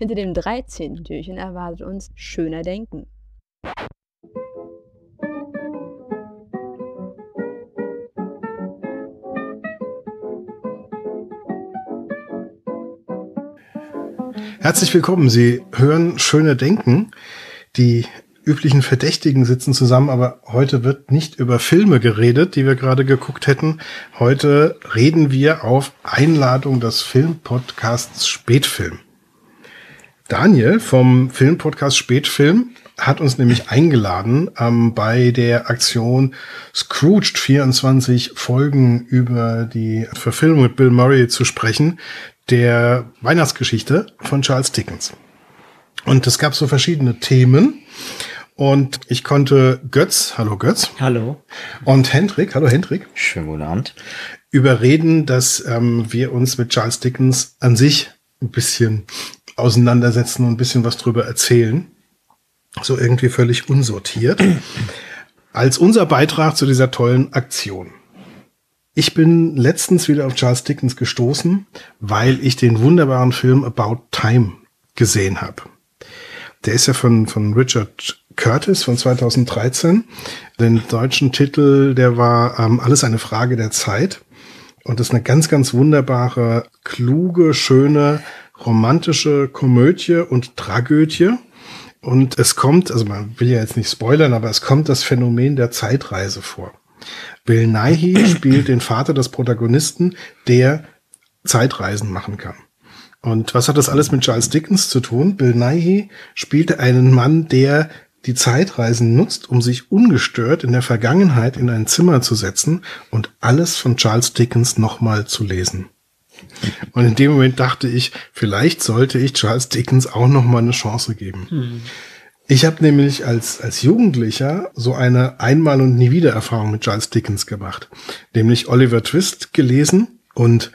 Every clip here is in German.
Hinter dem 13. Türchen erwartet uns schöner Denken. Herzlich willkommen. Sie hören Schöne Denken. Die üblichen Verdächtigen sitzen zusammen, aber heute wird nicht über Filme geredet, die wir gerade geguckt hätten. Heute reden wir auf Einladung des Filmpodcasts Spätfilm. Daniel vom Filmpodcast Spätfilm hat uns nämlich eingeladen, ähm, bei der Aktion Scrooged 24 Folgen über die Verfilmung mit Bill Murray zu sprechen, der Weihnachtsgeschichte von Charles Dickens. Und es gab so verschiedene Themen. Und ich konnte Götz, hallo Götz. Hallo. Und Hendrik, hallo Hendrik. Schönen guten Abend. Überreden, dass ähm, wir uns mit Charles Dickens an sich ein bisschen auseinandersetzen und ein bisschen was drüber erzählen. So irgendwie völlig unsortiert. Als unser Beitrag zu dieser tollen Aktion. Ich bin letztens wieder auf Charles Dickens gestoßen, weil ich den wunderbaren Film About Time gesehen habe. Der ist ja von, von Richard Curtis von 2013. Den deutschen Titel, der war ähm, Alles eine Frage der Zeit. Und das ist eine ganz, ganz wunderbare, kluge, schöne, romantische Komödie und Tragödie. Und es kommt, also man will ja jetzt nicht spoilern, aber es kommt das Phänomen der Zeitreise vor. Bill Nighy spielt den Vater des Protagonisten, der Zeitreisen machen kann. Und was hat das alles mit Charles Dickens zu tun? Bill Nighy spielte einen Mann, der die Zeitreisen nutzt, um sich ungestört in der Vergangenheit in ein Zimmer zu setzen und alles von Charles Dickens nochmal zu lesen. Und in dem Moment dachte ich, vielleicht sollte ich Charles Dickens auch nochmal eine Chance geben. Hm. Ich habe nämlich als, als Jugendlicher so eine Einmal- und nie wieder Erfahrung mit Charles Dickens gemacht. Nämlich Oliver Twist gelesen und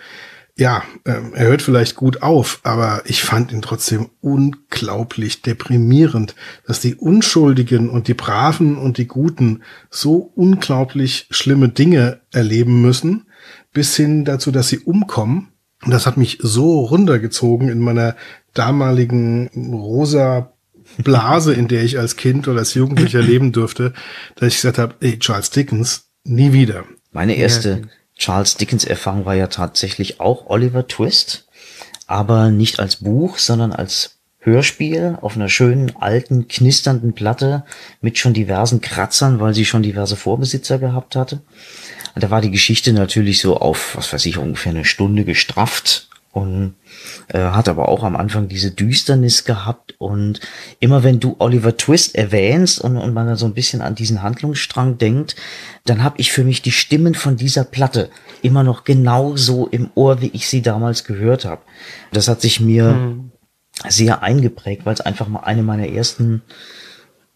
ja, ähm, er hört vielleicht gut auf, aber ich fand ihn trotzdem unglaublich deprimierend, dass die Unschuldigen und die Braven und die Guten so unglaublich schlimme Dinge erleben müssen, bis hin dazu, dass sie umkommen. Und das hat mich so runtergezogen in meiner damaligen rosa Blase, in der ich als Kind oder als Jugendlicher leben durfte, dass ich gesagt habe, ey, Charles Dickens, nie wieder. Meine erste Charles Dickens Erfahrung war ja tatsächlich auch Oliver Twist, aber nicht als Buch, sondern als Hörspiel auf einer schönen alten knisternden Platte mit schon diversen Kratzern, weil sie schon diverse Vorbesitzer gehabt hatte. Und da war die Geschichte natürlich so auf, was weiß ich, ungefähr eine Stunde gestrafft und äh, hat aber auch am Anfang diese Düsternis gehabt und immer wenn du Oliver Twist erwähnst und, und man dann so ein bisschen an diesen Handlungsstrang denkt, dann habe ich für mich die Stimmen von dieser Platte immer noch genauso im Ohr, wie ich sie damals gehört habe. Das hat sich mir mhm. sehr eingeprägt, weil es einfach mal eine meiner ersten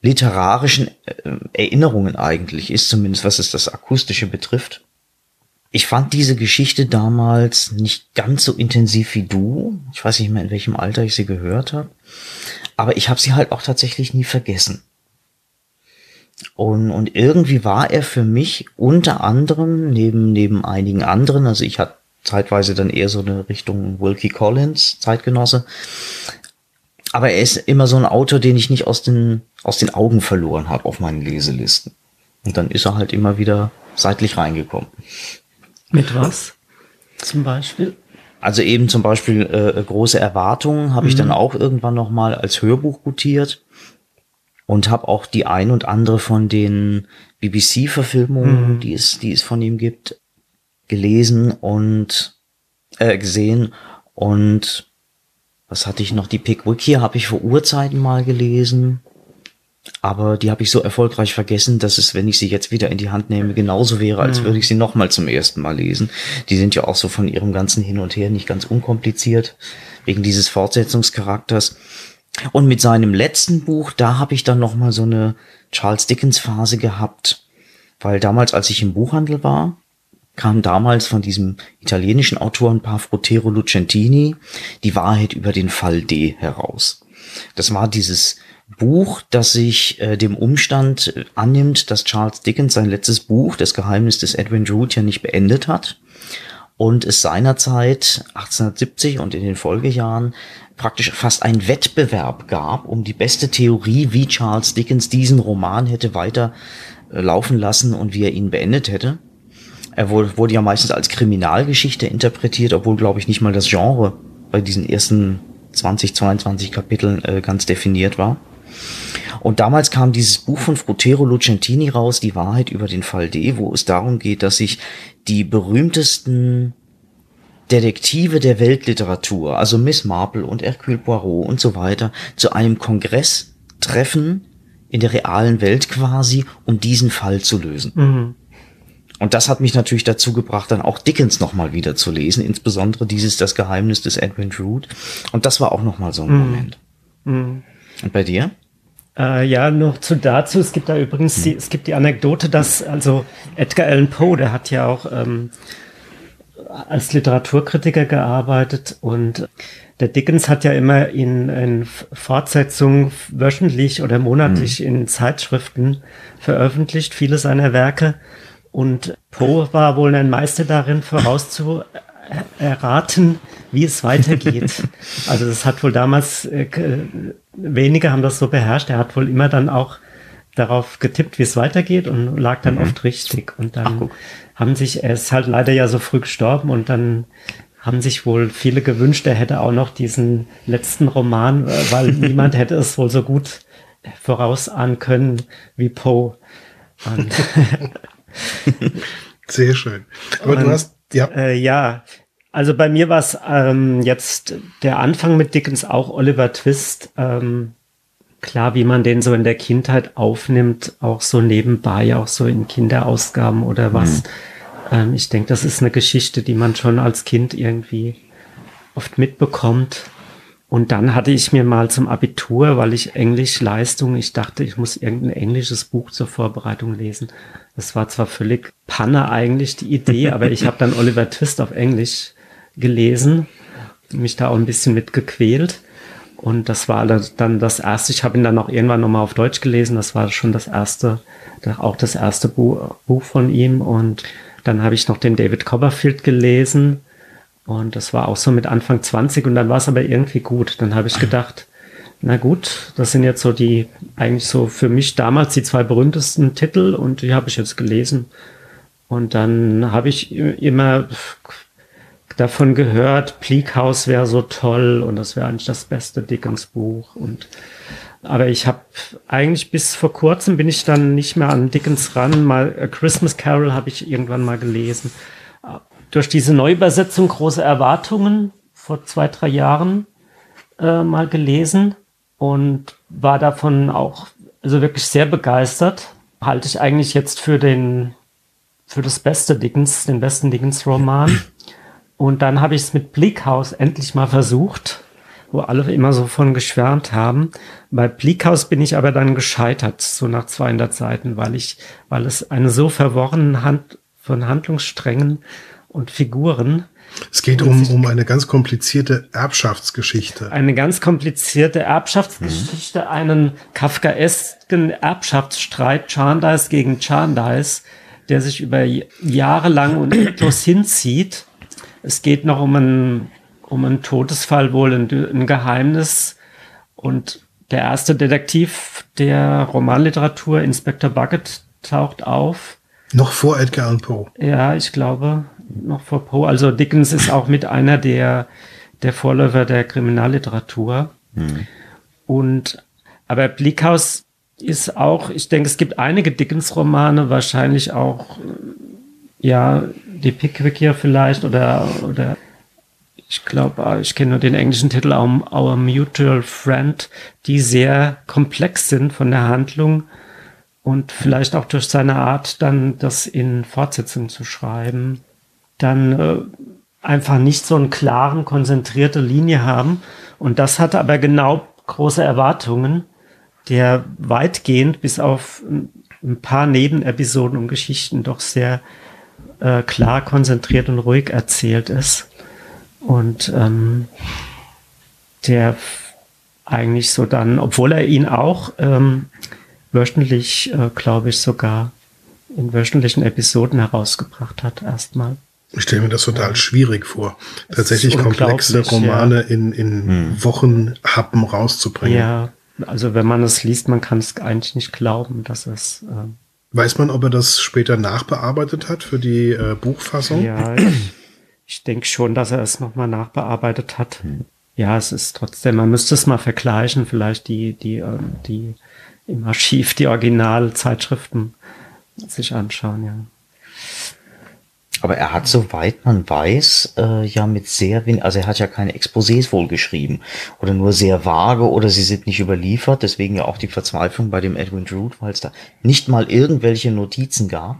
literarischen äh, Erinnerungen eigentlich ist, zumindest was es das Akustische betrifft. Ich fand diese Geschichte damals nicht ganz so intensiv wie du. Ich weiß nicht mehr, in welchem Alter ich sie gehört habe. Aber ich habe sie halt auch tatsächlich nie vergessen. Und, und irgendwie war er für mich unter anderem, neben, neben einigen anderen, also ich hatte zeitweise dann eher so eine Richtung Wilkie Collins, Zeitgenosse. Aber er ist immer so ein Autor, den ich nicht aus den, aus den Augen verloren habe auf meinen Leselisten. Und dann ist er halt immer wieder seitlich reingekommen. Mit was? Zum Beispiel? Also eben zum Beispiel äh, große Erwartungen habe mhm. ich dann mhm. auch irgendwann noch mal als Hörbuch gutiert und habe auch die ein und andere von den BBC-Verfilmungen, mhm. die es die es von ihm gibt, gelesen und äh, gesehen und was hatte ich noch? Die Pickwick hier habe ich vor Urzeiten mal gelesen. Aber die habe ich so erfolgreich vergessen, dass es, wenn ich sie jetzt wieder in die Hand nehme, genauso wäre, als mhm. würde ich sie nochmal zum ersten Mal lesen. Die sind ja auch so von ihrem ganzen Hin und Her nicht ganz unkompliziert, wegen dieses Fortsetzungscharakters. Und mit seinem letzten Buch, da habe ich dann nochmal so eine Charles Dickens Phase gehabt, weil damals, als ich im Buchhandel war, kam damals von diesem italienischen Autorenpaar Frutero Lucentini die Wahrheit über den Fall D heraus. Das war dieses Buch, das sich äh, dem Umstand äh, annimmt, dass Charles Dickens sein letztes Buch, Das Geheimnis des Edwin Drood, ja nicht beendet hat. und es seinerzeit 1870 und in den Folgejahren praktisch fast ein Wettbewerb gab um die beste Theorie, wie Charles Dickens diesen Roman hätte weiter äh, laufen lassen und wie er ihn beendet hätte. Er wurde, wurde ja meistens als Kriminalgeschichte interpretiert, obwohl, glaube ich, nicht mal das Genre bei diesen ersten 20, 22 Kapiteln äh, ganz definiert war. Und damals kam dieses Buch von Frutero Lucentini raus, Die Wahrheit über den Fall D, wo es darum geht, dass sich die berühmtesten Detektive der Weltliteratur, also Miss Marple und Hercule Poirot und so weiter, zu einem Kongress treffen, in der realen Welt quasi, um diesen Fall zu lösen. Mhm. Und das hat mich natürlich dazu gebracht, dann auch Dickens nochmal wieder zu lesen, insbesondere dieses Das Geheimnis des Edwin Drood. Und das war auch nochmal so ein Moment. Mhm. Und bei dir? Äh, ja, noch zu dazu. Es gibt da übrigens die, es gibt die Anekdote, dass also Edgar Allan Poe, der hat ja auch ähm, als Literaturkritiker gearbeitet und der Dickens hat ja immer in, in Fortsetzungen wöchentlich oder monatlich in Zeitschriften veröffentlicht, viele seiner Werke. Und Poe war wohl ein Meister darin, vorauszu erraten, wie es weitergeht. also das hat wohl damals, äh, k- wenige haben das so beherrscht. Er hat wohl immer dann auch darauf getippt, wie es weitergeht und lag dann oft richtig. Und dann guck. haben sich, er ist halt leider ja so früh gestorben und dann haben sich wohl viele gewünscht, er hätte auch noch diesen letzten Roman, äh, weil niemand hätte es wohl so gut vorausahnen können wie Poe. Sehr schön. Aber du Und- hast, ja, Äh, ja, also bei mir war es ähm, jetzt der Anfang mit Dickens auch Oliver Twist. Ähm, klar, wie man den so in der Kindheit aufnimmt, auch so nebenbei, auch so in Kinderausgaben oder was. Ähm, ich denke, das ist eine Geschichte, die man schon als Kind irgendwie oft mitbekommt. Und dann hatte ich mir mal zum Abitur, weil ich Englisch Leistung, ich dachte, ich muss irgendein englisches Buch zur Vorbereitung lesen. Das war zwar völlig Panne eigentlich die Idee, aber ich habe dann Oliver Twist auf Englisch gelesen, mich da auch ein bisschen mit gequält. Und das war dann das erste, ich habe ihn dann auch irgendwann nochmal auf Deutsch gelesen, das war schon das erste, auch das erste Buch, Buch von ihm. Und dann habe ich noch den David Copperfield gelesen. Und das war auch so mit Anfang 20 und dann war es aber irgendwie gut. Dann habe ich gedacht, na gut, das sind jetzt so die, eigentlich so für mich damals die zwei berühmtesten Titel und die habe ich jetzt gelesen. Und dann habe ich immer davon gehört, Bleak House wäre so toll und das wäre eigentlich das beste Dickens-Buch. Und aber ich habe eigentlich bis vor kurzem bin ich dann nicht mehr an Dickens ran. Mal A Christmas Carol habe ich irgendwann mal gelesen. Durch diese Neuübersetzung große Erwartungen vor zwei, drei Jahren äh, mal gelesen und war davon auch also wirklich sehr begeistert. Halte ich eigentlich jetzt für den für das beste Dickens, den besten Dickens-Roman. Und dann habe ich es mit Bleak House endlich mal versucht, wo alle immer so von geschwärmt haben. Bei Bleak House bin ich aber dann gescheitert, so nach 200 Seiten, weil ich, weil es eine so verworrene Hand von Handlungssträngen und Figuren, es geht um, um eine ganz komplizierte Erbschaftsgeschichte. eine ganz komplizierte Erbschaftsgeschichte, einen kafkaesken Erbschaftsstreit Charndise gegen Charndise, der sich über Jahre lang und endlos hinzieht. Es geht noch um einen, um einen Todesfall, wohl ein, ein Geheimnis. Und der erste Detektiv der Romanliteratur, Inspector Bucket, taucht auf. Noch vor Edgar Allan Poe. Ja, ich glaube, noch vor Poe. Also Dickens ist auch mit einer der, der Vorläufer der Kriminalliteratur. Und, aber Bleak House ist auch, ich denke, es gibt einige Dickens-Romane, wahrscheinlich auch, äh, ja, die Pickwick hier vielleicht oder, oder ich glaube, ich kenne nur den englischen Titel Our, Our Mutual Friend, die sehr komplex sind von der Handlung und vielleicht auch durch seine Art, dann das in Fortsetzung zu schreiben, dann äh, einfach nicht so einen klaren, konzentrierte Linie haben. Und das hatte aber genau große Erwartungen, der weitgehend bis auf ein paar Nebenepisoden und Geschichten doch sehr äh, klar, konzentriert und ruhig erzählt ist. Und ähm, der eigentlich so dann, obwohl er ihn auch ähm, wöchentlich, äh, glaube ich, sogar in wöchentlichen Episoden herausgebracht hat, erstmal. Ich stelle mir das total schwierig vor, tatsächlich ist komplexe Romane ja. in, in Wochenhappen rauszubringen. Ja, also wenn man es liest, man kann es eigentlich nicht glauben, dass es ähm, Weiß man, ob er das später nachbearbeitet hat für die äh, Buchfassung? Ja, ich, ich denke schon, dass er es nochmal nachbearbeitet hat. Ja, es ist trotzdem, man müsste es mal vergleichen, vielleicht die, die, ähm, die im Archiv, die Originalzeitschriften sich anschauen, ja. Aber er hat, soweit man weiß, äh, ja mit sehr wenig, also er hat ja keine Exposés wohl geschrieben oder nur sehr vage oder sie sind nicht überliefert, deswegen ja auch die Verzweiflung bei dem Edwin Drood, weil es da nicht mal irgendwelche Notizen gab.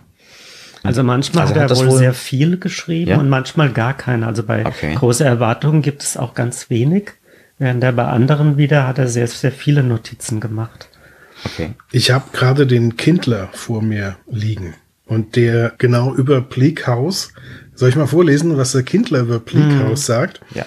Also manchmal Also hat hat er wohl wohl- sehr viel geschrieben Ja? und manchmal gar keine. Also bei Okay. große Erwartungen gibt es auch ganz wenig, während er bei anderen wieder hat er sehr, sehr viele Notizen gemacht. Okay. Ich habe gerade den Kindler vor mir liegen und der genau über Bleak House. Soll ich mal vorlesen, was der Kindler über Bleak House sagt? Ja.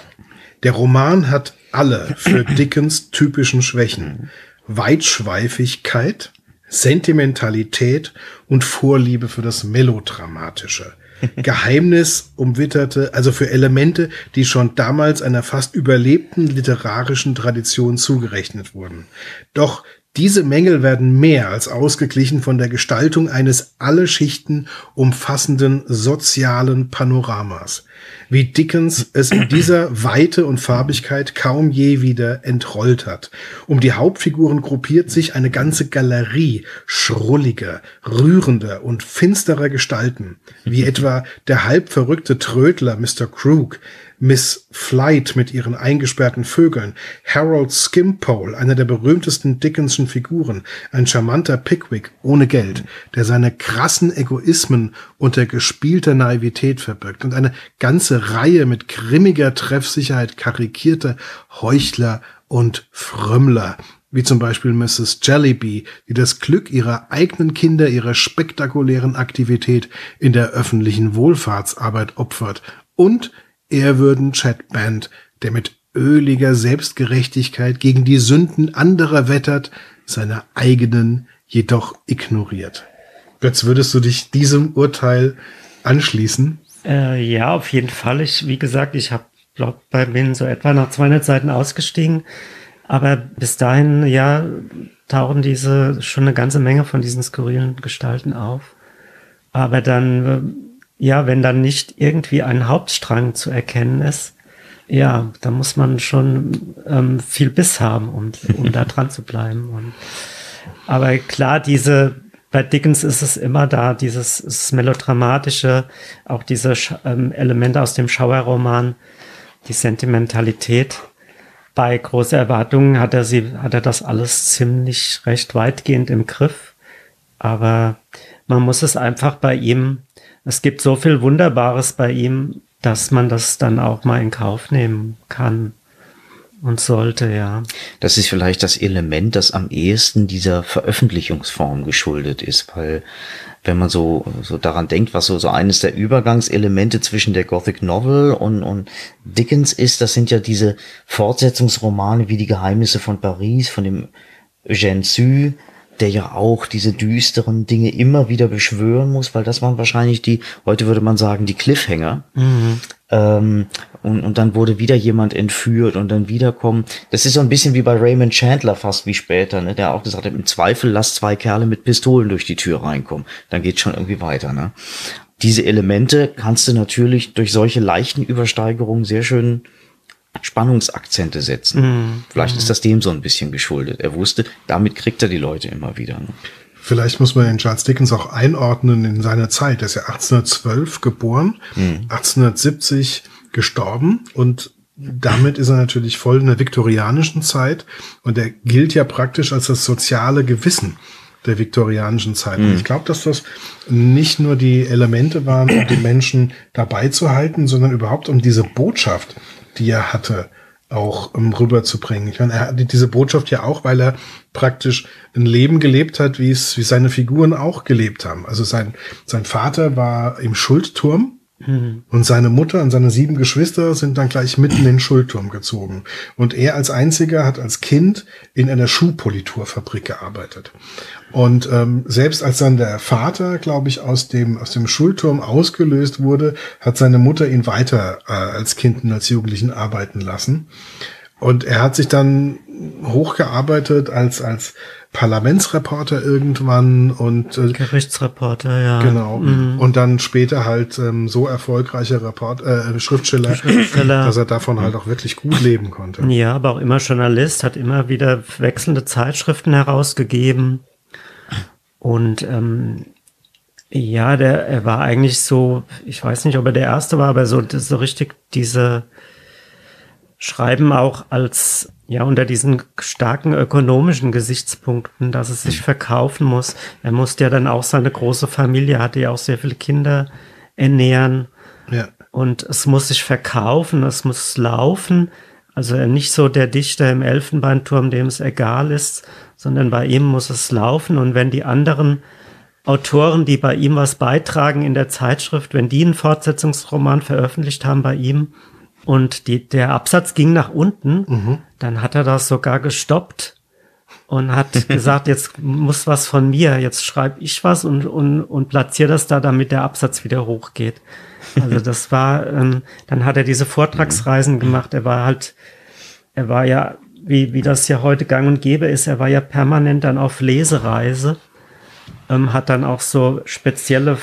Der Roman hat alle für Dickens typischen Schwächen. Weitschweifigkeit, Sentimentalität und Vorliebe für das Melodramatische. Geheimnis umwitterte, also für Elemente, die schon damals einer fast überlebten literarischen Tradition zugerechnet wurden. Doch diese Mängel werden mehr als ausgeglichen von der Gestaltung eines alle Schichten umfassenden sozialen Panoramas. Wie Dickens es in dieser Weite und Farbigkeit kaum je wieder entrollt hat. Um die Hauptfiguren gruppiert sich eine ganze Galerie schrulliger, rührender und finsterer Gestalten, wie etwa der halb verrückte Trödler Mr. Crook, Miss Flight mit ihren eingesperrten Vögeln, Harold Skimpole, einer der berühmtesten Dickenschen Figuren, ein charmanter Pickwick ohne Geld, der seine krassen Egoismen unter gespielter Naivität verbirgt und eine ganze Reihe mit grimmiger Treffsicherheit karikierter Heuchler und Frömmler, wie zum Beispiel Mrs. Jellyby, die das Glück ihrer eigenen Kinder ihrer spektakulären Aktivität in der öffentlichen Wohlfahrtsarbeit opfert und ehrwürden Chad Band, der mit öliger Selbstgerechtigkeit gegen die Sünden anderer wettert, seine eigenen jedoch ignoriert. Götz, würdest du dich diesem Urteil anschließen? Äh, ja, auf jeden Fall. Ich, wie gesagt, ich habe, glaube bei bin so etwa nach 200 Seiten ausgestiegen. Aber bis dahin, ja, tauchen diese schon eine ganze Menge von diesen skurrilen Gestalten auf. Aber dann, äh, ja, wenn dann nicht irgendwie ein Hauptstrang zu erkennen ist, ja, da muss man schon ähm, viel Biss haben, um, um da dran zu bleiben. Und, aber klar, diese, bei Dickens ist es immer da, dieses, melodramatische, auch diese Sch ähm, Elemente aus dem Schauerroman, die Sentimentalität. Bei große Erwartungen hat er sie, hat er das alles ziemlich recht weitgehend im Griff. Aber man muss es einfach bei ihm, es gibt so viel Wunderbares bei ihm, dass man das dann auch mal in Kauf nehmen kann und sollte, ja. Das ist vielleicht das Element, das am ehesten dieser Veröffentlichungsform geschuldet ist, weil wenn man so, so daran denkt, was so, so eines der Übergangselemente zwischen der Gothic Novel und, und Dickens ist, das sind ja diese Fortsetzungsromane wie die Geheimnisse von Paris, von dem Eugène Sue, der ja auch diese düsteren Dinge immer wieder beschwören muss, weil das waren wahrscheinlich die, heute würde man sagen, die Cliffhanger. Ähm, und, und dann wurde wieder jemand entführt und dann wiederkommen. Das ist so ein bisschen wie bei Raymond Chandler fast wie später, ne, der auch gesagt hat, im Zweifel lass zwei Kerle mit Pistolen durch die Tür reinkommen. Dann geht's schon irgendwie weiter. Ne? Diese Elemente kannst du natürlich durch solche leichten Übersteigerungen sehr schön Spannungsakzente setzen. Vielleicht ist das dem so ein bisschen geschuldet. Er wusste, damit kriegt er die Leute immer wieder. Ne? Vielleicht muss man den Charles Dickens auch einordnen in seiner Zeit. Er ist ja 1812 geboren, 1870 gestorben und damit ist er natürlich voll in der viktorianischen Zeit und er gilt ja praktisch als das soziale Gewissen der viktorianischen Zeit. Und ich glaube, dass das nicht nur die Elemente waren, um die Menschen dabei zu halten, sondern überhaupt um diese Botschaft, die er hatte, auch um, rüberzubringen. Ich meine, er hatte diese Botschaft ja auch, weil er praktisch ein Leben gelebt hat, wie es, wie seine Figuren auch gelebt haben. Also sein, sein Vater war im Schuldturm Mhm. Und seine Mutter und seine sieben Geschwister sind dann gleich mitten in den Schulturm gezogen. Und er als einziger hat als Kind in einer Schuhpoliturfabrik gearbeitet. Und ähm, selbst als dann der Vater, glaube ich, aus dem, aus dem Schulturm ausgelöst wurde, hat seine Mutter ihn weiter äh, als Kind und als Jugendlichen arbeiten lassen. Und er hat sich dann hochgearbeitet als, als Parlamentsreporter irgendwann und äh, Gerichtsreporter, ja. Genau. Mhm. Und dann später halt ähm, so erfolgreicher Report, äh, Schriftsteller, Schriftsteller, dass er davon halt auch wirklich gut leben konnte. Ja, aber auch immer Journalist, hat immer wieder wechselnde Zeitschriften herausgegeben. Und ähm, ja, der, er war eigentlich so, ich weiß nicht, ob er der Erste war, aber so, so richtig diese Schreiben auch als ja, unter diesen starken ökonomischen Gesichtspunkten, dass es sich verkaufen muss. Er musste ja dann auch seine große Familie, hatte ja auch sehr viele Kinder ernähren. Ja. Und es muss sich verkaufen, es muss laufen. Also nicht so der Dichter im Elfenbeinturm, dem es egal ist, sondern bei ihm muss es laufen. Und wenn die anderen Autoren, die bei ihm was beitragen in der Zeitschrift, wenn die einen Fortsetzungsroman veröffentlicht haben bei ihm, und die, der Absatz ging nach unten, mhm. dann hat er das sogar gestoppt und hat gesagt, jetzt muss was von mir, jetzt schreibe ich was und, und, und platziere das da, damit der Absatz wieder hochgeht. Also das war, ähm, dann hat er diese Vortragsreisen gemacht. Er war halt, er war ja, wie, wie das ja heute gang und gäbe ist, er war ja permanent dann auf Lesereise, ähm, hat dann auch so spezielle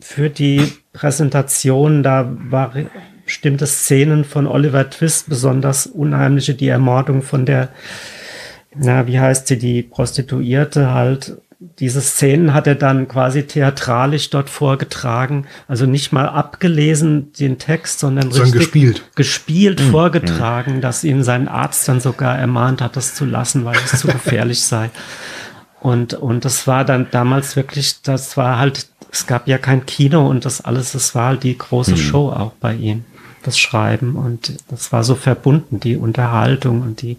für die Präsentation, da war bestimmte Szenen von Oliver Twist, besonders unheimliche, die Ermordung von der, na, wie heißt sie, die Prostituierte halt. Diese Szenen hat er dann quasi theatralisch dort vorgetragen, also nicht mal abgelesen den Text, sondern richtig gespielt, gespielt mhm. vorgetragen, dass ihm sein Arzt dann sogar ermahnt hat, das zu lassen, weil es zu gefährlich sei. Und, und das war dann damals wirklich, das war halt, es gab ja kein Kino und das alles, das war halt die große mhm. Show auch bei ihm das Schreiben und das war so verbunden, die Unterhaltung und die,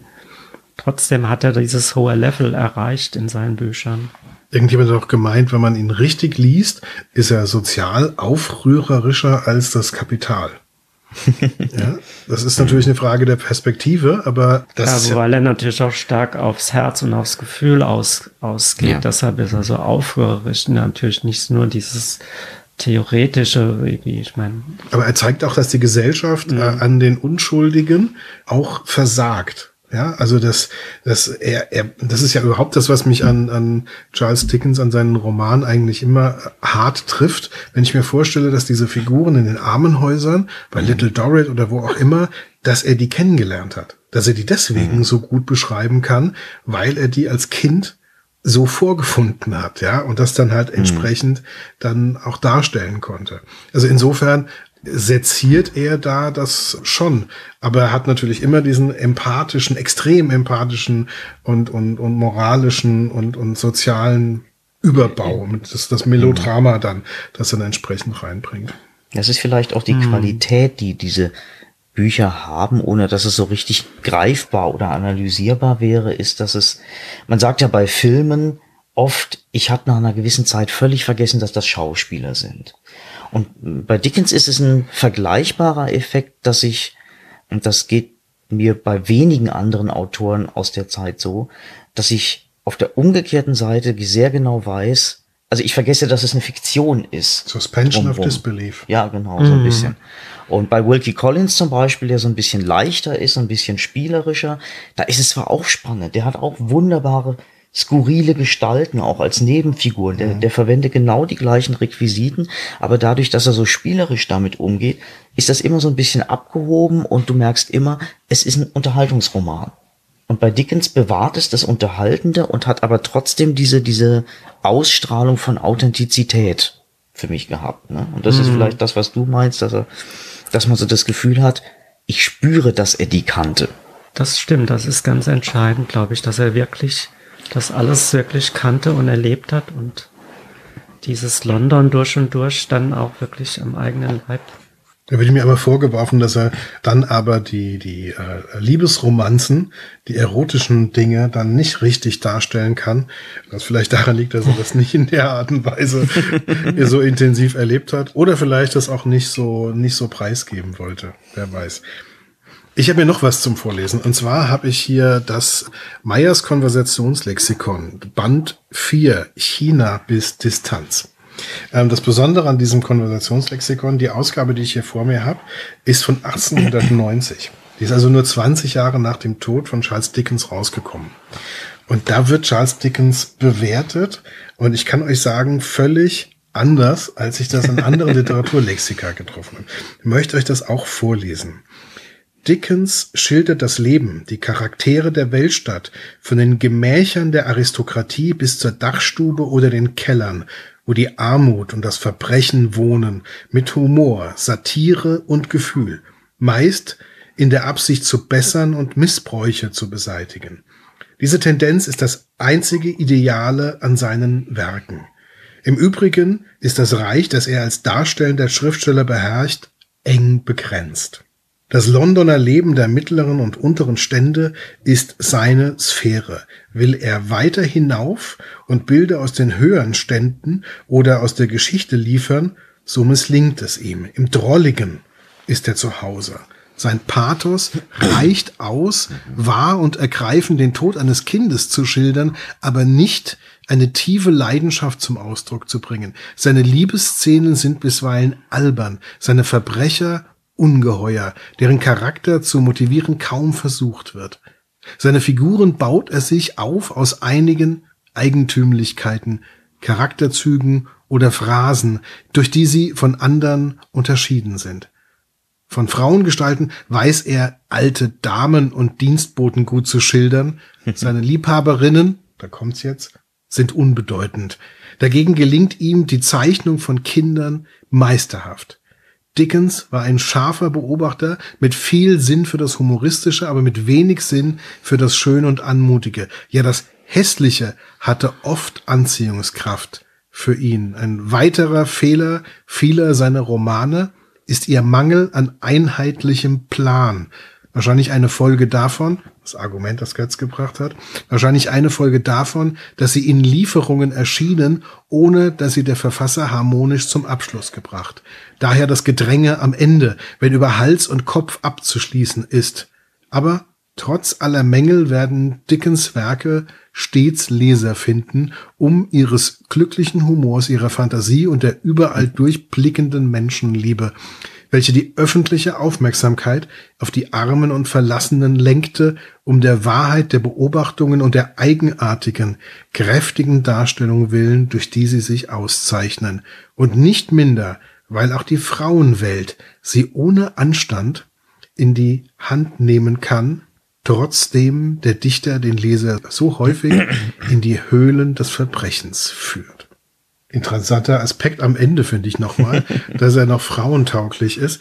trotzdem hat er dieses hohe Level erreicht in seinen Büchern. Irgendjemand hat auch gemeint, wenn man ihn richtig liest, ist er sozial aufrührerischer als das Kapital. ja, das ist natürlich eine Frage der Perspektive, aber das ja, weil er natürlich auch stark aufs Herz und aufs Gefühl aus, ausgeht. Ja. Deshalb ist er so aufrührerisch. Natürlich nicht nur dieses theoretische, wie ich meine. Aber er zeigt auch, dass die Gesellschaft mhm. äh, an den Unschuldigen auch versagt. Ja, also das, das, er, er, das ist ja überhaupt das, was mich an, an Charles Dickens, an seinen Roman eigentlich immer hart trifft. Wenn ich mir vorstelle, dass diese Figuren in den Armenhäusern, bei Little Dorrit oder wo auch immer, dass er die kennengelernt hat. Dass er die deswegen mhm. so gut beschreiben kann, weil er die als Kind so vorgefunden hat, ja, und das dann halt mhm. entsprechend mhm. dann auch darstellen konnte. Also insofern seziert er da das schon, aber er hat natürlich immer diesen empathischen, extrem empathischen und, und, und moralischen und, und sozialen Überbau, mit das, das Melodrama dann, das dann entsprechend reinbringt. Das ist vielleicht auch die mhm. Qualität, die diese Bücher haben, ohne dass es so richtig greifbar oder analysierbar wäre, ist, dass es, man sagt ja bei Filmen oft, ich habe nach einer gewissen Zeit völlig vergessen, dass das Schauspieler sind. Und bei Dickens ist es ein vergleichbarer Effekt, dass ich, und das geht mir bei wenigen anderen Autoren aus der Zeit so, dass ich auf der umgekehrten Seite sehr genau weiß, also ich vergesse, dass es eine Fiktion ist. Suspension drumrum. of Disbelief. Ja, genau, so ein mhm. bisschen. Und bei Wilkie Collins zum Beispiel, der so ein bisschen leichter ist, ein bisschen spielerischer, da ist es zwar auch spannend, der hat auch wunderbare, skurrile Gestalten, auch als Nebenfigur. Der, mhm. der verwendet genau die gleichen Requisiten, aber dadurch, dass er so spielerisch damit umgeht, ist das immer so ein bisschen abgehoben und du merkst immer, es ist ein Unterhaltungsroman. Und bei Dickens bewahrt es das Unterhaltende und hat aber trotzdem diese, diese Ausstrahlung von Authentizität für mich gehabt. Ne? Und das mhm. ist vielleicht das, was du meinst, dass er, dass man so das Gefühl hat, ich spüre, dass er die kannte. Das stimmt, das ist ganz entscheidend, glaube ich, dass er wirklich das alles wirklich kannte und erlebt hat und dieses London durch und durch dann auch wirklich am eigenen Leib Da wird mir aber vorgeworfen, dass er dann aber die, die äh, Liebesromanzen, die erotischen Dinge dann nicht richtig darstellen kann. Was vielleicht daran liegt, dass er das nicht in der Art und Weise so intensiv erlebt hat. Oder vielleicht das auch nicht so, nicht so preisgeben wollte. Wer weiß. Ich habe mir noch was zum Vorlesen. Und zwar habe ich hier das Meyers Konversationslexikon, Band 4, China bis Distanz. Ähm, das Besondere an diesem Konversationslexikon, die Ausgabe, die ich hier vor mir habe, ist von 1890. Die ist also nur 20 Jahre nach dem Tod von Charles Dickens rausgekommen. Und da wird Charles Dickens bewertet und ich kann euch sagen, völlig anders, als ich das in anderen Literaturlexika getroffen habe. Ich möchte euch das auch vorlesen. Dickens schildert das Leben, die Charaktere der Weltstadt, von den Gemächern der Aristokratie bis zur Dachstube oder den Kellern, wo die Armut und das Verbrechen wohnen, mit Humor, Satire und Gefühl, meist in der Absicht zu bessern und Missbräuche zu beseitigen. Diese Tendenz ist das einzige Ideale an seinen Werken. Im Übrigen ist das Reich, das er als darstellender Schriftsteller beherrscht, eng begrenzt. Das Londoner Leben der mittleren und unteren Stände ist seine Sphäre. Will er weiter hinauf und Bilder aus den höheren Ständen oder aus der Geschichte liefern, so misslingt es ihm. Im Drolligen ist er zu Hause. Sein Pathos reicht aus, wahr und ergreifend den Tod eines Kindes zu schildern, aber nicht eine tiefe Leidenschaft zum Ausdruck zu bringen. Seine Liebesszenen sind bisweilen albern, seine Verbrecher ungeheuer, deren Charakter zu motivieren kaum versucht wird. Seine Figuren baut er sich auf aus einigen Eigentümlichkeiten, Charakterzügen oder Phrasen, durch die sie von anderen unterschieden sind. Von Frauengestalten weiß er alte Damen und Dienstboten gut zu schildern. Seine Liebhaberinnen, da kommt's jetzt, sind unbedeutend. Dagegen gelingt ihm die Zeichnung von Kindern meisterhaft. Dickens war ein scharfer Beobachter mit viel Sinn für das Humoristische, aber mit wenig Sinn für das Schöne und Anmutige. Ja, das Hässliche hatte oft Anziehungskraft für ihn. Ein weiterer Fehler vieler seiner Romane ist ihr Mangel an einheitlichem Plan. Wahrscheinlich eine Folge davon, das Argument, das Götz gebracht hat, wahrscheinlich eine Folge davon, dass sie in Lieferungen erschienen, ohne dass sie der Verfasser harmonisch zum Abschluss gebracht. Daher das Gedränge am Ende, wenn über Hals und Kopf abzuschließen ist. Aber trotz aller Mängel werden Dickens Werke stets Leser finden, um ihres glücklichen Humors, ihrer Fantasie und der überall durchblickenden Menschenliebe welche die öffentliche Aufmerksamkeit auf die Armen und Verlassenen lenkte, um der Wahrheit der Beobachtungen und der eigenartigen, kräftigen Darstellung willen, durch die sie sich auszeichnen, und nicht minder, weil auch die Frauenwelt sie ohne Anstand in die Hand nehmen kann, trotzdem der Dichter den Leser so häufig in die Höhlen des Verbrechens führt interessanter Aspekt am Ende, finde ich nochmal, dass er noch frauentauglich ist.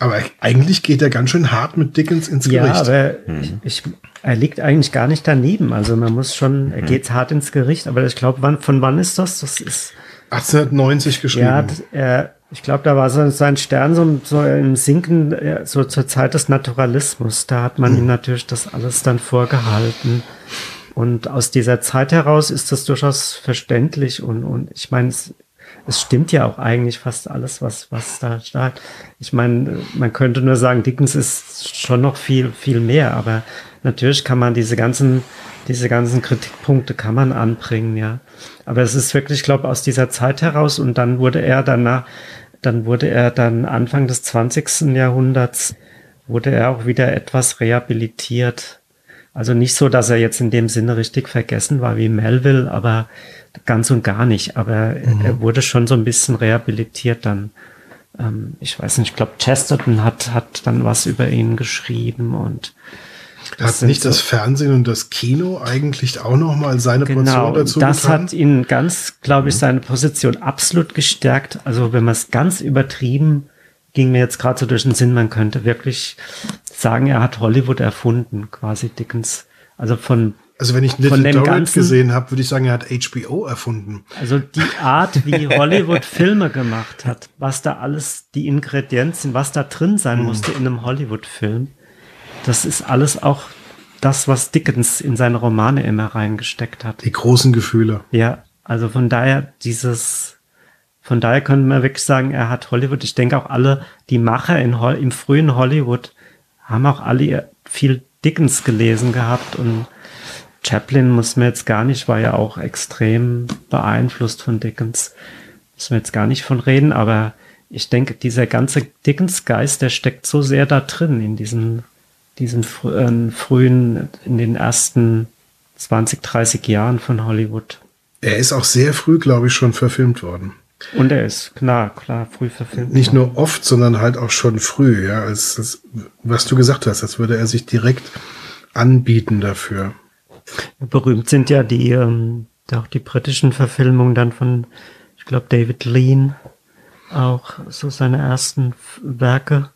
Aber eigentlich geht er ganz schön hart mit Dickens ins Gericht. Ja, aber mhm. ich, er liegt eigentlich gar nicht daneben. Also man muss schon, er mhm. geht hart ins Gericht. Aber ich glaube, wann, von wann ist das? Das ist 1890 geschrieben. Ja, er, ich glaube, da war so sein Stern so, so im Sinken, so zur Zeit des Naturalismus. Da hat man mhm. ihm natürlich das alles dann vorgehalten. Und aus dieser Zeit heraus ist das durchaus verständlich und, und ich meine, es, es stimmt ja auch eigentlich fast alles, was, was da steht. Ich meine, man könnte nur sagen, Dickens ist schon noch viel, viel mehr, aber natürlich kann man diese ganzen, diese ganzen Kritikpunkte kann man anbringen, ja. Aber es ist wirklich, ich glaube, aus dieser Zeit heraus und dann wurde er danach, dann wurde er dann Anfang des 20. Jahrhunderts, wurde er auch wieder etwas rehabilitiert also nicht so, dass er jetzt in dem Sinne richtig vergessen war wie Melville, aber ganz und gar nicht. Aber mhm. er wurde schon so ein bisschen rehabilitiert dann. Ähm, ich weiß nicht, ich glaube, Chesterton hat, hat dann was über ihn geschrieben und hat nicht so das Fernsehen und das Kino eigentlich auch noch mal seine genau, Position dazu das getan? hat ihn ganz, glaube ich, mhm. seine Position absolut gestärkt. Also wenn man es ganz übertrieben ging mir jetzt gerade so durch den Sinn, man könnte wirklich sagen, er hat Hollywood erfunden, quasi Dickens. Also von Also wenn ich Little Dorrit gesehen habe, würde ich sagen, er hat HBO erfunden. Also die Art, wie Hollywood Filme gemacht hat, was da alles, die Ingredienzen, was da drin sein mhm. musste in einem Hollywood-Film, das ist alles auch das, was Dickens in seine Romane immer reingesteckt hat. Die großen Gefühle. Ja, also von daher dieses, von daher können wir wirklich sagen, er hat Hollywood. Ich denke auch alle, die Macher in, im frühen Hollywood haben auch alle viel Dickens gelesen gehabt und Chaplin muss man jetzt gar nicht, war ja auch extrem beeinflusst von Dickens. Müssen wir jetzt gar nicht von reden, aber ich denke, dieser ganze Dickens-Geist, der steckt so sehr da drin, in diesen, diesen äh, frühen, in den ersten 20, 30 Jahren von Hollywood. Er ist auch sehr früh, glaube ich, schon verfilmt worden. Und er ist, klar, klar, früh verfilmt. Nicht nur oft, sondern halt auch schon früh, ja, als, als was du gesagt hast, als würde er sich direkt anbieten dafür. Berühmt sind ja die, ähm, auch die britischen Verfilmungen dann von, ich glaube, David Lean, auch so seine ersten Werke.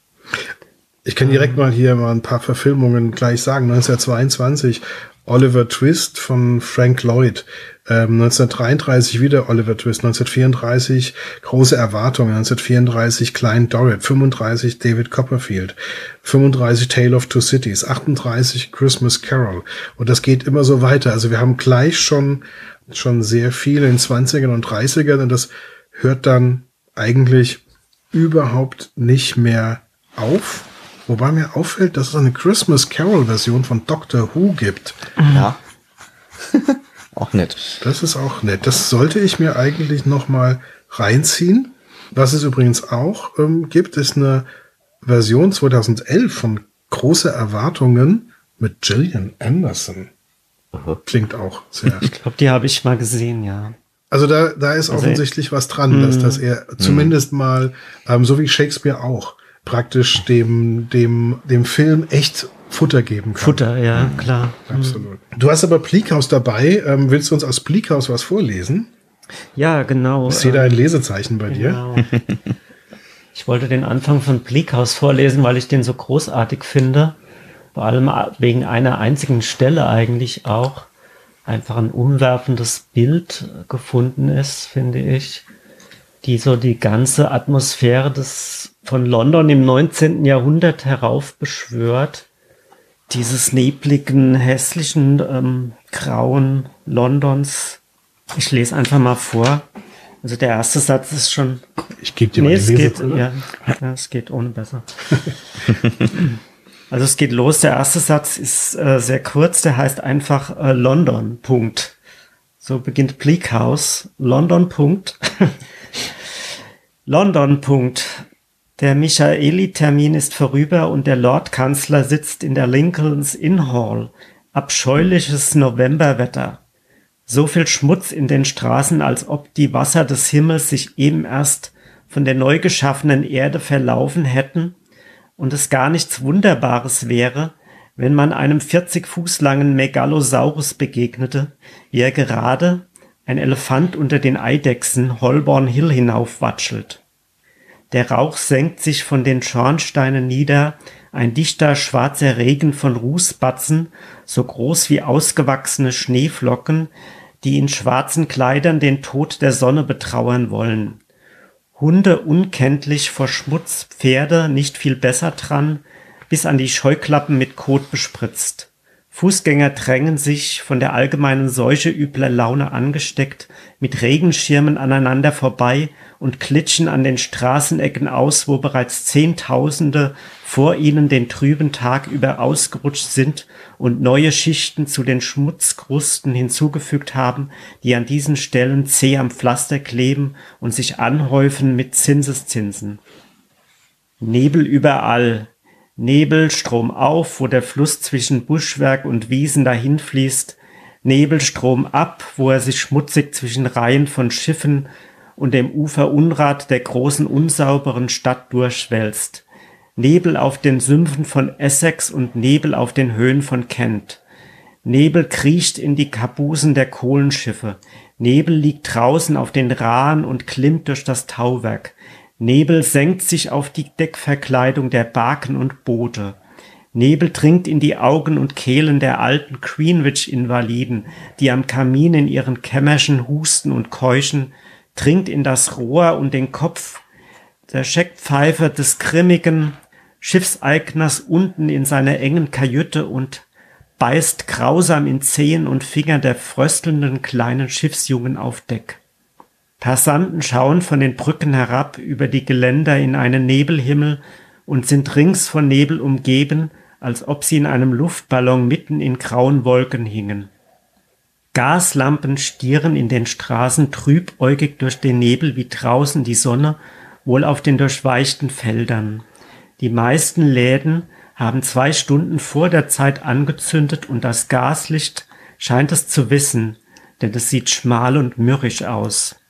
Ich kann direkt mal hier mal ein paar Verfilmungen gleich sagen. 1922 Oliver Twist von Frank Lloyd. Ähm, 1933 wieder Oliver Twist. 1934 Große Erwartungen. 1934 Klein Dorrit. 35 David Copperfield. 35 Tale of Two Cities. 38 Christmas Carol. Und das geht immer so weiter. Also wir haben gleich schon, schon sehr viel in den 20ern und 30ern und das hört dann eigentlich überhaupt nicht mehr auf. Wobei mir auffällt, dass es eine Christmas Carol-Version von Doctor Who gibt. Ja. auch nett. Das ist auch nett. Das sollte ich mir eigentlich noch mal reinziehen. Was es übrigens auch ähm, gibt, ist eine Version 2011 von Große Erwartungen mit Gillian Anderson. Klingt auch sehr. Ich glaube, die habe ich mal gesehen, ja. Also da, da ist also offensichtlich was dran, dass, dass er zumindest mal, ähm, so wie Shakespeare auch, praktisch dem, dem, dem Film echt Futter geben kann. Futter, ja, klar. Absolut. Du hast aber Bleakhouse dabei. Ähm, willst du uns aus Bleakhouse was vorlesen? Ja, genau. Ich sehe da ein Lesezeichen bei genau. dir. ich wollte den Anfang von Bleakhouse vorlesen, weil ich den so großartig finde. Vor allem wegen einer einzigen Stelle eigentlich auch. Einfach ein umwerfendes Bild gefunden ist, finde ich die so die ganze Atmosphäre des von London im 19. Jahrhundert heraufbeschwört. Dieses nebligen, hässlichen, ähm, grauen Londons. Ich lese einfach mal vor. Also der erste Satz ist schon. Ich gebe dir nee, mal die es geht, ja, ja, es geht ohne besser. also es geht los. Der erste Satz ist äh, sehr kurz. Der heißt einfach äh, London. Punkt. So beginnt Bleak House. London. Punkt. London. Punkt. Der Michaeli-Termin ist vorüber und der Lordkanzler sitzt in der Lincolns Inn Hall. Abscheuliches Novemberwetter. So viel Schmutz in den Straßen, als ob die Wasser des Himmels sich eben erst von der neu geschaffenen Erde verlaufen hätten und es gar nichts Wunderbares wäre, wenn man einem 40 Fuß langen Megalosaurus begegnete, wie er gerade ein Elefant unter den Eidechsen Holborn Hill hinaufwatschelt. Der Rauch senkt sich von den Schornsteinen nieder, ein dichter schwarzer Regen von Rußbatzen, so groß wie ausgewachsene Schneeflocken, die in schwarzen Kleidern den Tod der Sonne betrauern wollen. Hunde unkenntlich vor Schmutz, Pferde nicht viel besser dran, bis an die Scheuklappen mit Kot bespritzt. Fußgänger drängen sich, von der allgemeinen Seuche übler Laune angesteckt, mit Regenschirmen aneinander vorbei und klitschen an den Straßenecken aus, wo bereits Zehntausende vor ihnen den trüben Tag über ausgerutscht sind und neue Schichten zu den Schmutzkrusten hinzugefügt haben, die an diesen Stellen zäh am Pflaster kleben und sich anhäufen mit Zinseszinsen. Nebel überall, Nebel Strom auf, wo der Fluss zwischen Buschwerk und Wiesen dahinfließt, Nebelstrom ab, wo er sich schmutzig zwischen Reihen von Schiffen und dem Uferunrat der großen unsauberen Stadt durchwälzt. Nebel auf den Sümpfen von Essex und Nebel auf den Höhen von Kent. Nebel kriecht in die Kabusen der Kohlenschiffe. Nebel liegt draußen auf den Rahen und klimmt durch das Tauwerk. Nebel senkt sich auf die Deckverkleidung der Barken und Boote. Nebel dringt in die Augen und Kehlen der alten Greenwich-Invaliden, die am Kamin in ihren Kämmerchen husten und keuchen, dringt in das Rohr und den Kopf der Scheckpfeife des grimmigen Schiffseigners unten in seiner engen Kajüte und beißt grausam in Zehen und Finger der fröstelnden kleinen Schiffsjungen auf Deck. Passanten schauen von den Brücken herab über die Geländer in einen Nebelhimmel und sind rings von Nebel umgeben, als ob sie in einem Luftballon mitten in grauen Wolken hingen. Gaslampen stieren in den Straßen trübäugig durch den Nebel wie draußen die Sonne, wohl auf den durchweichten Feldern. Die meisten Läden haben zwei Stunden vor der Zeit angezündet und das Gaslicht scheint es zu wissen, denn es sieht schmal und mürrisch aus.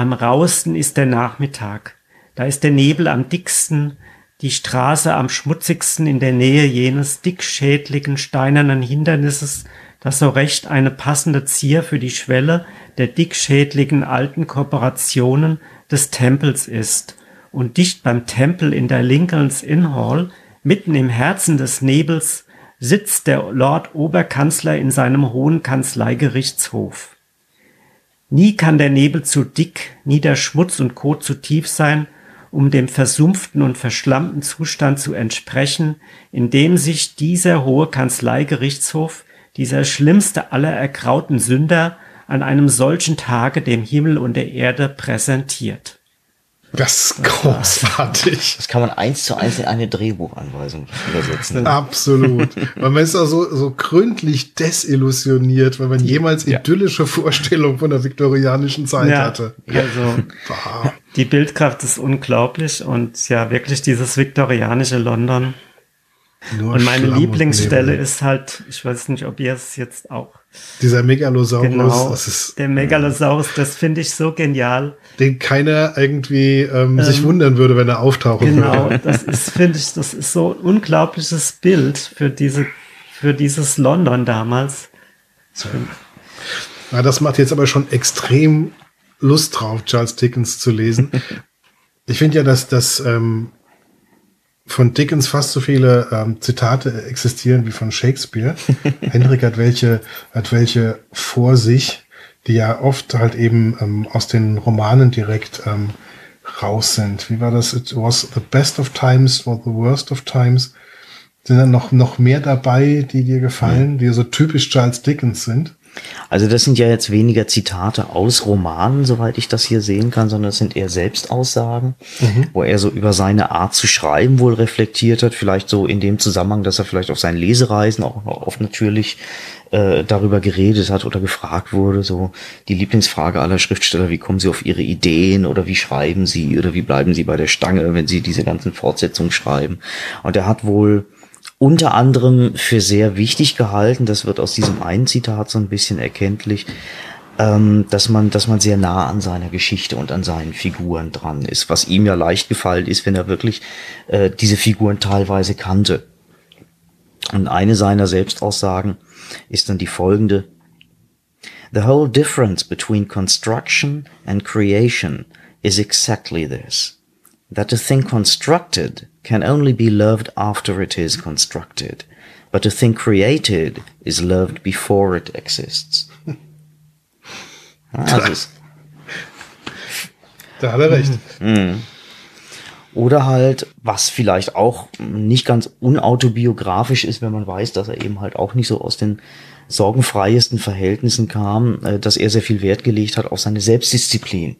Am rauesten ist der Nachmittag. Da ist der Nebel am dicksten, die Straße am schmutzigsten in der Nähe jenes dickschädligen steinernen Hindernisses, das so recht eine passende Zier für die Schwelle der dickschädligen alten Korporationen des Tempels ist. Und dicht beim Tempel in der Lincoln's Inn Hall, mitten im Herzen des Nebels, sitzt der Lord Oberkanzler in seinem hohen Kanzleigerichtshof. Nie kann der Nebel zu dick, nie der Schmutz und Kot zu tief sein, um dem versumpften und verschlammten Zustand zu entsprechen, in dem sich dieser hohe Kanzleigerichtshof, dieser schlimmste aller ergrauten Sünder, an einem solchen Tage dem Himmel und der Erde präsentiert. Das ist großartig. Das kann man eins zu eins in eine Drehbuchanweisung übersetzen. Absolut. Weil man ist auch so, so gründlich desillusioniert, weil man jemals idyllische Vorstellungen von der viktorianischen Zeit Ja, hatte. also Bah. die Bildkraft ist unglaublich und ja, wirklich dieses viktorianische London. Nur Und meine Schlamm Lieblingsstelle Nebel. ist halt, ich weiß nicht, ob ihr es jetzt auch Dieser Megalosaurus, genau, das ist, der Megalosaurus, das finde ich so genial. den keiner irgendwie ähm, sich wundern würde, wenn er auftauchen Genau, würde. das ist, finde ich, das ist so ein unglaubliches Bild für diese, für dieses London damals. Ja, das macht jetzt aber schon extrem Lust drauf, Charles Dickens zu lesen. ich finde ja, dass das ähm, von Dickens fast so viele ähm, Zitate existieren wie von Shakespeare. Hendrik hat welche, hat welche vor sich, die ja oft halt eben ähm, aus den Romanen direkt ähm, raus sind. Wie war das? It was the best of times or the worst of times. Sind dann noch, noch mehr dabei, die dir gefallen, die so typisch Charles Dickens sind? Also das sind ja jetzt weniger Zitate aus Romanen, soweit ich das hier sehen kann, sondern das sind eher Selbstaussagen, wo er so über seine Art zu schreiben wohl reflektiert hat, vielleicht so in dem Zusammenhang, dass er vielleicht auf seinen Lesereisen auch oft natürlich äh, darüber geredet hat oder gefragt wurde, so die Lieblingsfrage aller Schriftsteller, wie kommen sie auf ihre Ideen oder wie schreiben sie oder wie bleiben sie bei der Stange, wenn sie diese ganzen Fortsetzungen schreiben. Und er hat wohl unter anderem für sehr wichtig gehalten, das wird aus diesem einen Zitat so ein bisschen erkenntlich, ähm, dass man, dass man sehr nah an seiner Geschichte und an seinen Figuren dran ist, was ihm ja leicht gefallen ist, wenn er wirklich äh, diese Figuren teilweise kannte. Und eine seiner Selbstaussagen ist dann die folgende. The whole difference between construction and creation is exactly this. That a thing constructed can only be loved after it is constructed, but a thing created is loved before it exists. Also Da hat er recht. Oder halt, was vielleicht auch nicht ganz unautobiografisch ist, wenn man weiß, dass er eben halt auch nicht so aus den sorgenfreiesten Verhältnissen kam, äh, dass er sehr viel Wert gelegt hat auf seine Selbstdisziplin.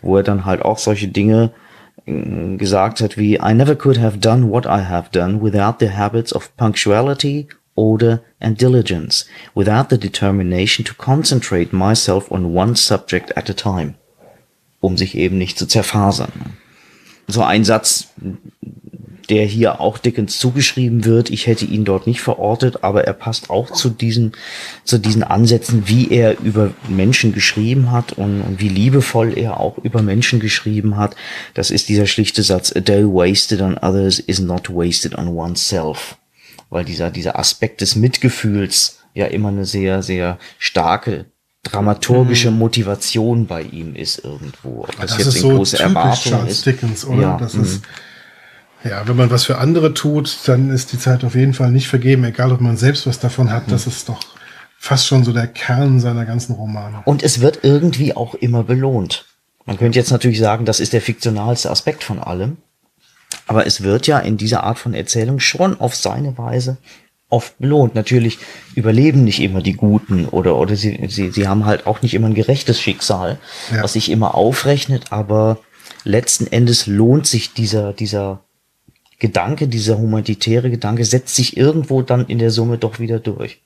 Wo er dann halt auch solche Dinge gesagt hat wie I never could have done what I have done without the habits of punctuality, order and diligence, without the determination to concentrate myself on one subject at a time, um sich eben nicht zu zerfasern. So ein Satz, der hier auch Dickens zugeschrieben wird. Ich hätte ihn dort nicht verortet, aber er passt auch zu diesen, zu diesen Ansätzen, wie er über Menschen geschrieben hat und, und wie liebevoll er auch über Menschen geschrieben hat. Das ist dieser schlichte Satz, a day wasted on others is not wasted on oneself. Weil dieser, dieser Aspekt des Mitgefühls ja immer eine sehr, sehr starke dramaturgische Motivation bei ihm ist irgendwo. Ob Das, ist so typisch Charles ist. Dickens, oder? Ja, das mhm. ist, Ja, wenn man was für andere tut, dann ist die Zeit auf jeden Fall nicht vergeben, egal ob man selbst was davon hat. Das ist doch fast schon so der Kern seiner ganzen Romane. Und es wird irgendwie auch immer belohnt. Man könnte jetzt natürlich sagen, das ist der fiktionalste Aspekt von allem. Aber es wird ja in dieser Art von Erzählung schon auf seine Weise oft belohnt. Natürlich überleben nicht immer die Guten oder, oder sie, sie, sie haben halt auch nicht immer ein gerechtes Schicksal, Ja. was sich immer aufrechnet, aber letzten Endes lohnt sich dieser, dieser Gedanke, dieser humanitäre Gedanke, setzt sich irgendwo dann in der Summe doch wieder durch.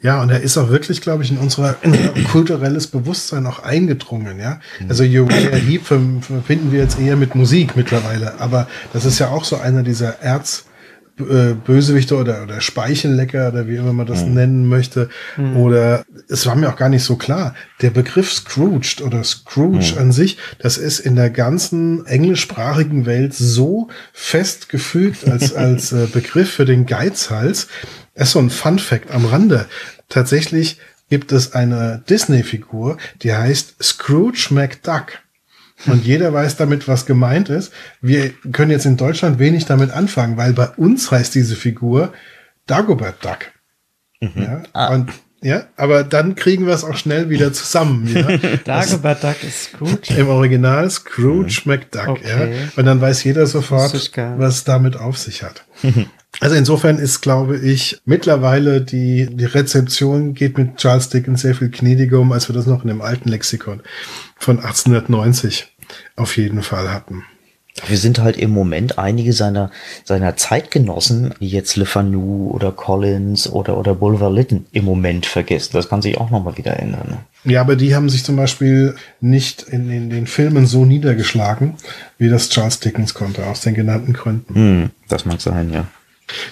Ja, und er ist auch wirklich, glaube ich, in unser, in unser kulturelles Bewusstsein auch eingedrungen, ja. Also Uriah Heep ver- verbinden wir jetzt eher mit Musik mittlerweile, aber das ist ja auch so einer dieser Erz, äh, Bösewichte oder, oder Speichellecker oder wie immer man das nennen möchte. Oder es war mir auch gar nicht so klar. Der Begriff Scrooged oder Scrooge an sich, das ist in der ganzen englischsprachigen Welt so festgefügt als, als äh, Begriff für den Geizhals. Das ist so ein Fun Fact am Rande. Tatsächlich gibt es eine Disney-Figur, die heißt Scrooge McDuck. Und jeder weiß damit, was gemeint ist. Wir können jetzt in Deutschland wenig damit anfangen, weil bei uns heißt diese Figur Dagobert Duck. Ja, und, ja, aber dann kriegen wir es auch schnell wieder zusammen. Ja? Dagobert Duck ist gut. Im Original Scrooge McDuck. Okay. Ja? Und dann weiß jeder sofort, was damit auf sich hat. Also insofern ist, glaube ich, mittlerweile die, die Rezeption geht mit Charles Dickens sehr viel gnädiger um, als wir das noch in dem alten Lexikon von 1890 auf jeden Fall hatten. Wir sind halt im Moment einige seiner, seiner Zeitgenossen, wie jetzt Le Fanu oder Collins oder, oder Bulwer Lytton im Moment vergessen. Das kann sich auch nochmal wieder ändern. Ne? Ja, aber die haben sich zum Beispiel nicht in, in den Filmen so niedergeschlagen, wie das Charles Dickens konnte, aus den genannten Gründen. Hm, das mag sein, ja.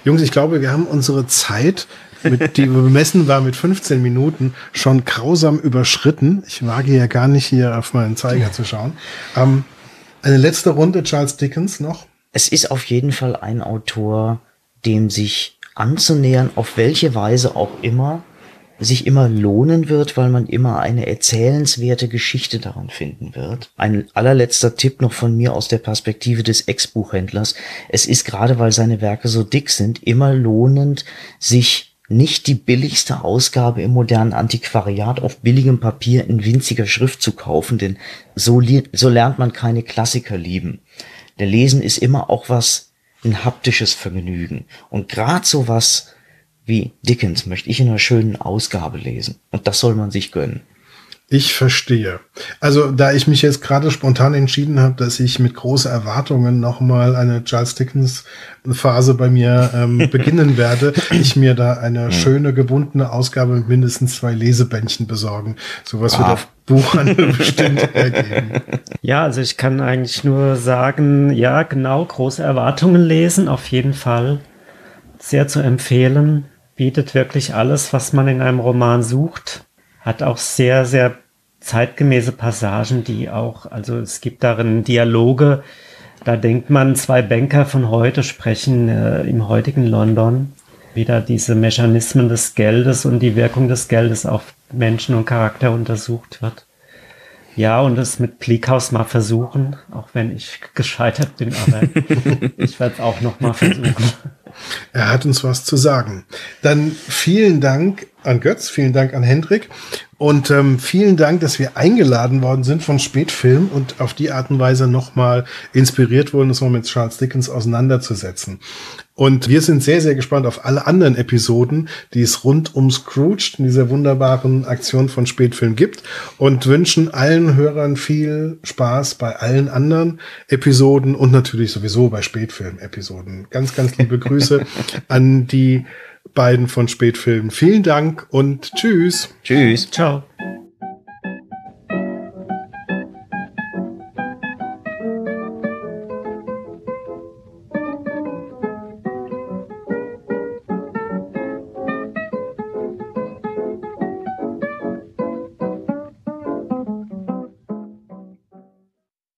Jungs, ich glaube, wir haben unsere Zeit, mit, die bemessen war mit 15 Minuten, schon grausam überschritten. Ich wage ja gar nicht hier auf meinen Zeiger zu schauen. Ähm, eine letzte Runde Charles Dickens noch. Es ist auf jeden Fall ein Autor, dem sich anzunähern, auf welche Weise auch immer, sich immer lohnen wird, weil man immer eine erzählenswerte Geschichte daran finden wird. Ein allerletzter Tipp noch von mir aus der Perspektive des Ex-Buchhändlers. Es ist gerade, weil seine Werke so dick sind, immer lohnend, sich nicht die billigste Ausgabe im modernen Antiquariat auf billigem Papier in winziger Schrift zu kaufen, denn so, so lernt man keine Klassiker lieben. Der Lesen ist immer auch was, ein haptisches Vergnügen. Und gerade so was wie Dickens möchte ich in einer schönen Ausgabe lesen. Und das soll man sich gönnen. Ich verstehe. Also, da ich mich jetzt gerade spontan entschieden habe, dass ich mit großen Erwartungen nochmal eine Charles Dickens Phase bei mir ähm, beginnen werde, ich mir da eine schöne gebundene Ausgabe mit mindestens zwei Lesebändchen besorgen. Sowas wird Ah. auf Buchhandel bestimmt hergeben. Ja, also ich kann eigentlich nur sagen, ja, genau, große Erwartungen lesen, auf jeden Fall. Sehr zu empfehlen. Bietet wirklich alles, was man in einem Roman sucht. Hat auch sehr, sehr zeitgemäße Passagen, die auch, also es gibt darin Dialoge, da denkt man, zwei Banker von heute sprechen äh, im heutigen London. Wieder diese Mechanismen des Geldes und die Wirkung des Geldes auf Menschen und Charakter untersucht wird. Ja, und es mit Bleakhouse mal versuchen, auch wenn ich gescheitert bin, aber ich werde es auch noch mal versuchen. Er hat uns was zu sagen. Dann vielen Dank an Götz, vielen Dank an Hendrik und ähm, vielen Dank, dass wir eingeladen worden sind von Spätfilm und auf die Art und Weise nochmal inspiriert wurden, uns mal mit Charles Dickens auseinanderzusetzen. Und wir sind sehr, sehr gespannt auf alle anderen Episoden, die es rund um Scrooge in dieser wunderbaren Aktion von Spätfilm gibt und wünschen allen Hörern viel Spaß bei allen anderen Episoden und natürlich sowieso bei Spätfilm-Episoden. Ganz, ganz liebe Grüße an die beiden von Spätfilm. Vielen Dank und tschüss. Tschüss. Ciao.